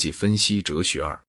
辑分析哲学二，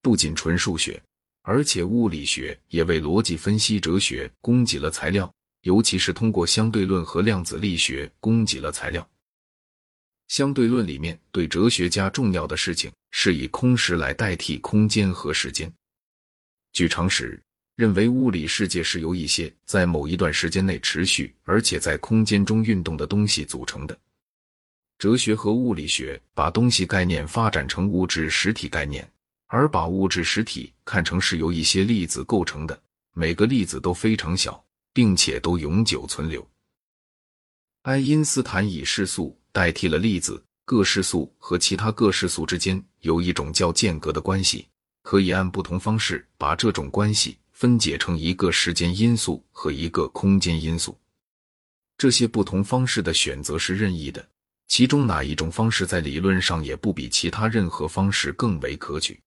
不仅纯数学，而且物理学也为逻辑分析哲学供给了材料，尤其是通过相对论和量子力学供给了材料。相对论里面对哲学家重要的事情是以空时来代替空间和时间。据常识，认为物理世界是由一些在某一段时间内持续而且在空间中运动的东西组成的。哲学和物理学把东西概念发展成物质实体概念，而把物质实体看成是由一些粒子构成的，每个粒子都非常小，并且都永久存留。爱因斯坦以世速。代替了粒子，各势素和其他各势素之间有一种叫间隔的关系，可以按不同方式把这种关系分解成一个时间因素和一个空间因素。这些不同方式的选择是任意的，其中哪一种方式在理论上也不比其他任何方式更为可取。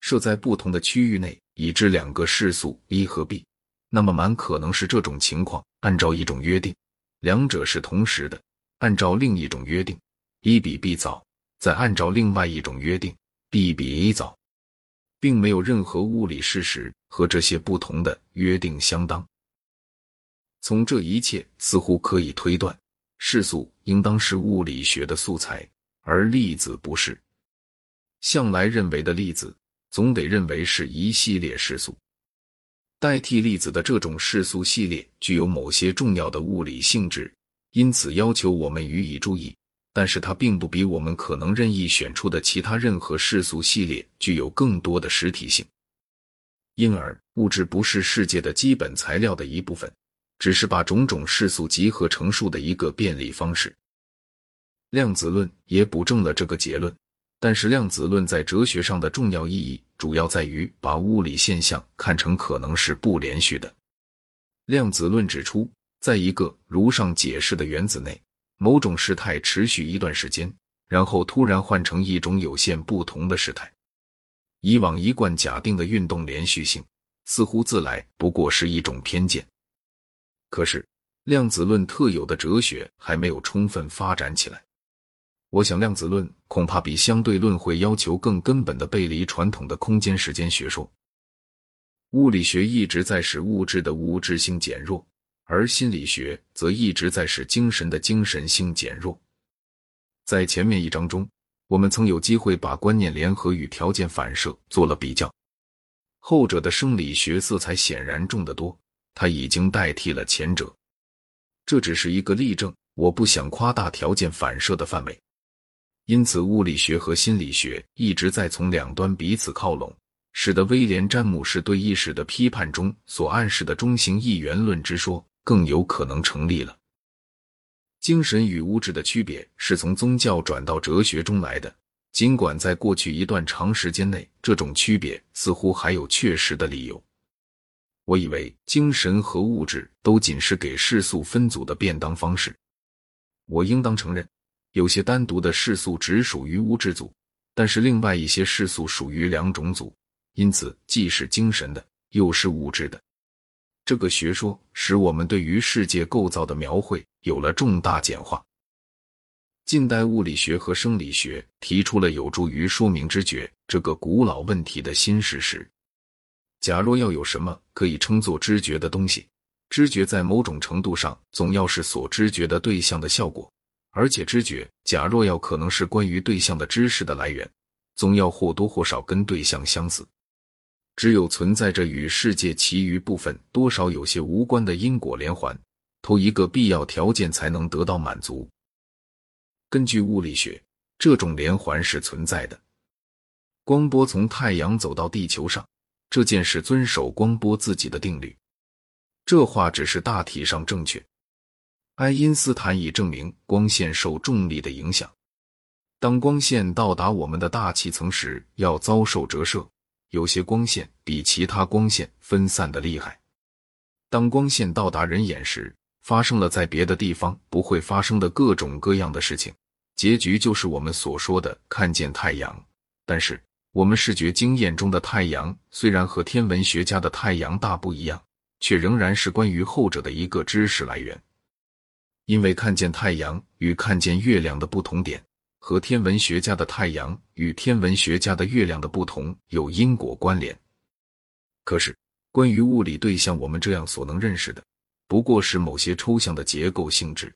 设在不同的区域内，已知两个势素 A 和 B，那么蛮可能是这种情况。按照一种约定，两者是同时的。按照另一种约定，A 比 B 早；再按照另外一种约定，B 比 A 早，并没有任何物理事实和这些不同的约定相当。从这一切似乎可以推断，世俗应当是物理学的素材，而粒子不是。向来认为的粒子，总得认为是一系列世俗。代替粒子的这种世俗系列具有某些重要的物理性质。因此，要求我们予以注意，但是它并不比我们可能任意选出的其他任何世俗系列具有更多的实体性。因而，物质不是世界的基本材料的一部分，只是把种种世俗集合成数的一个便利方式。量子论也补正了这个结论，但是量子论在哲学上的重要意义主要在于把物理现象看成可能是不连续的。量子论指出。在一个如上解释的原子内，某种事态持续一段时间，然后突然换成一种有限不同的事态。以往一贯假定的运动连续性，似乎自来不过是一种偏见。可是，量子论特有的哲学还没有充分发展起来。我想，量子论恐怕比相对论会要求更根本的背离传统的空间时间学说。物理学一直在使物质的物质性减弱。而心理学则一直在使精神的精神性减弱。在前面一章中，我们曾有机会把观念联合与条件反射做了比较，后者的生理学色彩显然重得多，它已经代替了前者。这只是一个例证，我不想夸大条件反射的范围。因此，物理学和心理学一直在从两端彼此靠拢，使得威廉·詹姆士对意识的批判中所暗示的中型一元论之说。更有可能成立了。精神与物质的区别是从宗教转到哲学中来的，尽管在过去一段长时间内，这种区别似乎还有确实的理由。我以为精神和物质都仅是给世俗分组的便当方式。我应当承认，有些单独的世俗只属于物质组，但是另外一些世俗属于两种组，因此既是精神的，又是物质的。这个学说使我们对于世界构造的描绘有了重大简化。近代物理学和生理学提出了有助于说明知觉这个古老问题的新事实：假若要有什么可以称作知觉的东西，知觉在某种程度上总要是所知觉的对象的效果，而且知觉假若要可能是关于对象的知识的来源，总要或多或少跟对象相似。只有存在着与世界其余部分多少有些无关的因果连环，头一个必要条件才能得到满足。根据物理学，这种连环是存在的。光波从太阳走到地球上这件事遵守光波自己的定律。这话只是大体上正确。爱因斯坦已证明光线受重力的影响。当光线到达我们的大气层时，要遭受折射。有些光线比其他光线分散的厉害。当光线到达人眼时，发生了在别的地方不会发生的各种各样的事情，结局就是我们所说的看见太阳。但是，我们视觉经验中的太阳虽然和天文学家的太阳大不一样，却仍然是关于后者的一个知识来源。因为看见太阳与看见月亮的不同点。和天文学家的太阳与天文学家的月亮的不同有因果关联。可是，关于物理对象，我们这样所能认识的，不过是某些抽象的结构性质。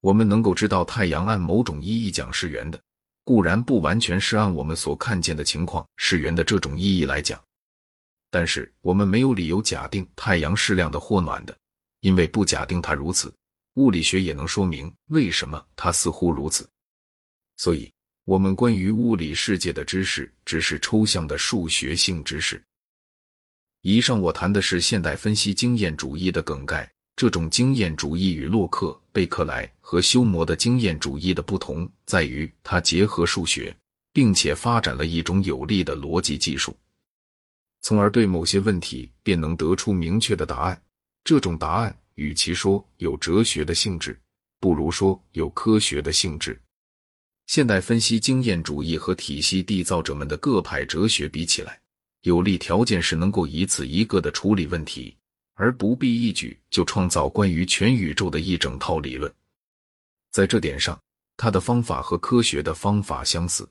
我们能够知道太阳按某种意义讲是圆的，固然不完全是按我们所看见的情况是圆的这种意义来讲，但是我们没有理由假定太阳是亮的或暖的，因为不假定它如此，物理学也能说明为什么它似乎如此。所以，我们关于物理世界的知识只是抽象的数学性知识。以上我谈的是现代分析经验主义的梗概。这种经验主义与洛克、贝克莱和休谟的经验主义的不同在于，它结合数学，并且发展了一种有力的逻辑技术，从而对某些问题便能得出明确的答案。这种答案与其说有哲学的性质，不如说有科学的性质。现代分析经验主义和体系缔造者们的各派哲学比起来，有利条件是能够一次一个的处理问题，而不必一举就创造关于全宇宙的一整套理论。在这点上，他的方法和科学的方法相似。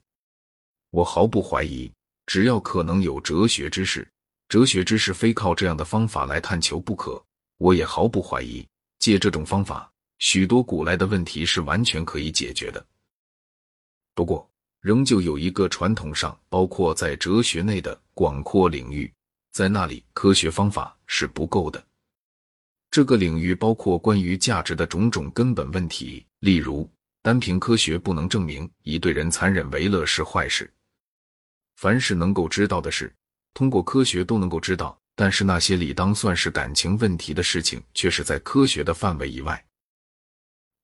我毫不怀疑，只要可能有哲学知识，哲学知识非靠这样的方法来探求不可。我也毫不怀疑，借这种方法，许多古来的问题是完全可以解决的。不过，仍旧有一个传统上包括在哲学内的广阔领域，在那里科学方法是不够的。这个领域包括关于价值的种种根本问题，例如，单凭科学不能证明以对人残忍为乐是坏事。凡是能够知道的事，通过科学都能够知道，但是那些理当算是感情问题的事情，却是在科学的范围以外。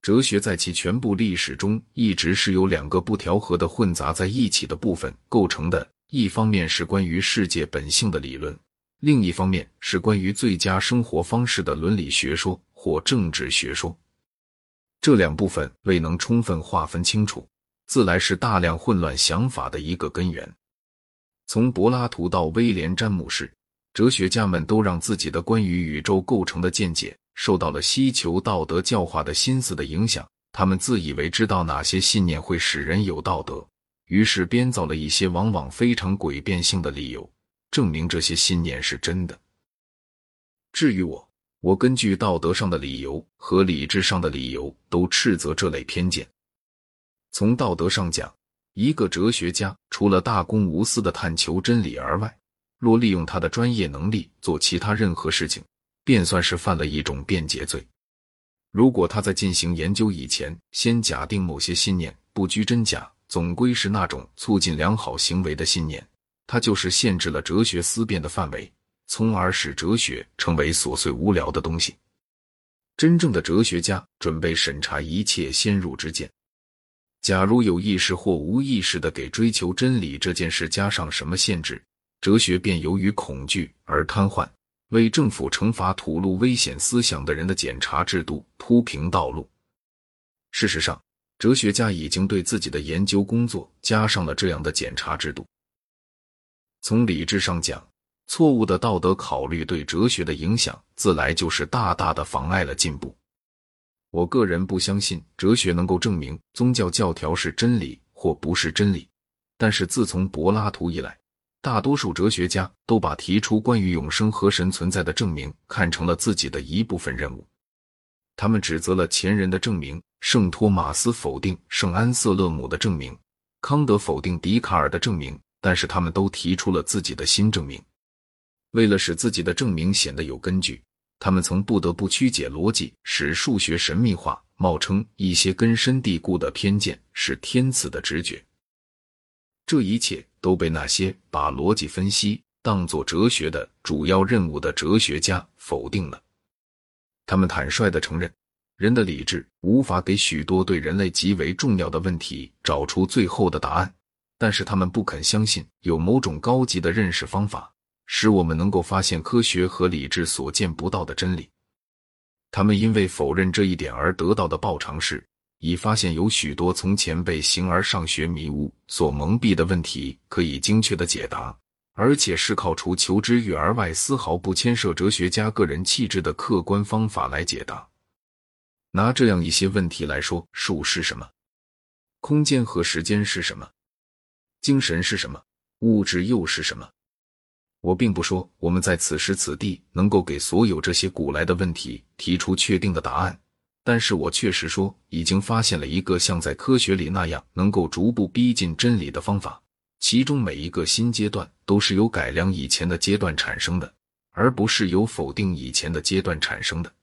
哲学在其全部历史中一直是由两个不调和的混杂在一起的部分构成的，一方面是关于世界本性的理论，另一方面是关于最佳生活方式的伦理学说或政治学说。这两部分未能充分划分清楚，自来是大量混乱想法的一个根源。从柏拉图到威廉·詹姆士，哲学家们都让自己的关于宇宙构成的见解。受到了希求道德教化的心思的影响，他们自以为知道哪些信念会使人有道德，于是编造了一些往往非常诡辩性的理由，证明这些信念是真的。至于我，我根据道德上的理由和理智上的理由都斥责这类偏见。从道德上讲，一个哲学家除了大公无私的探求真理而外，若利用他的专业能力做其他任何事情。便算是犯了一种辩解罪。如果他在进行研究以前，先假定某些信念不拘真假，总归是那种促进良好行为的信念，它就是限制了哲学思辨的范围，从而使哲学成为琐碎无聊的东西。真正的哲学家准备审查一切先入之见。假如有意识或无意识的给追求真理这件事加上什么限制，哲学便由于恐惧而瘫痪。为政府惩罚吐露危险思想的人的检查制度铺平道路。事实上，哲学家已经对自己的研究工作加上了这样的检查制度。从理智上讲，错误的道德考虑对哲学的影响，自来就是大大的妨碍了进步。我个人不相信哲学能够证明宗教教条是真理或不是真理，但是自从柏拉图以来。大多数哲学家都把提出关于永生和神存在的证明看成了自己的一部分任务。他们指责了前人的证明，圣托马斯否定圣安瑟勒姆的证明，康德否定笛卡尔的证明，但是他们都提出了自己的新证明。为了使自己的证明显得有根据，他们曾不得不曲解逻辑，使数学神秘化，冒称一些根深蒂固的偏见是天赐的直觉。这一切都被那些把逻辑分析当作哲学的主要任务的哲学家否定了。他们坦率地承认，人的理智无法给许多对人类极为重要的问题找出最后的答案，但是他们不肯相信有某种高级的认识方法，使我们能够发现科学和理智所见不到的真理。他们因为否认这一点而得到的报偿是。已发现有许多从前被形而上学迷雾所蒙蔽的问题可以精确的解答，而且是靠除求知欲而外丝毫不牵涉哲学家个人气质的客观方法来解答。拿这样一些问题来说，数是什么？空间和时间是什么？精神是什么？物质又是什么？我并不说我们在此时此地能够给所有这些古来的问题提出确定的答案，但是我确实说已经发现了一个像在科学里那样能够逐步逼近真理的方法，其中每一个新阶段都是由改良以前的阶段产生的，而不是由否定以前的阶段产生的。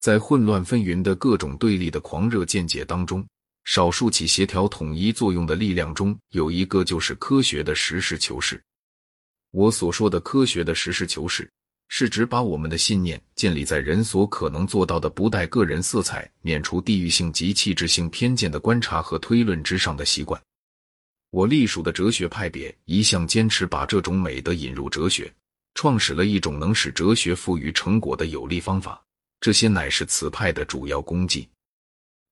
在混乱纷纭的各种对立的狂热见解当中，少数起协调统一作用的力量中有一个就是科学的实事求是。我所说的科学的实事求是，是指把我们的信念建立在人所可能做到的不带个人色彩、免除地域性及气质性偏见的观察和推论之上的习惯。我隶属的哲学派别一向坚持把这种美德引入哲学，创始了一种能使哲学赋予成果的有力方法。这些乃是此派的主要功绩。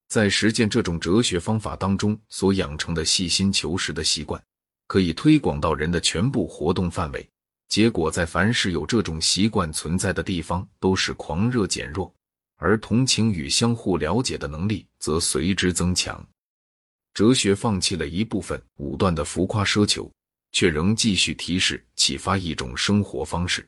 在实践这种哲学方法当中所养成的细心求实的习惯。可以推广到人的全部活动范围，结果在凡是有这种习惯存在的地方，都是狂热减弱，而同情与相互了解的能力则随之增强。哲学放弃了一部分武断的浮夸奢求，却仍继续提示启发一种生活方式。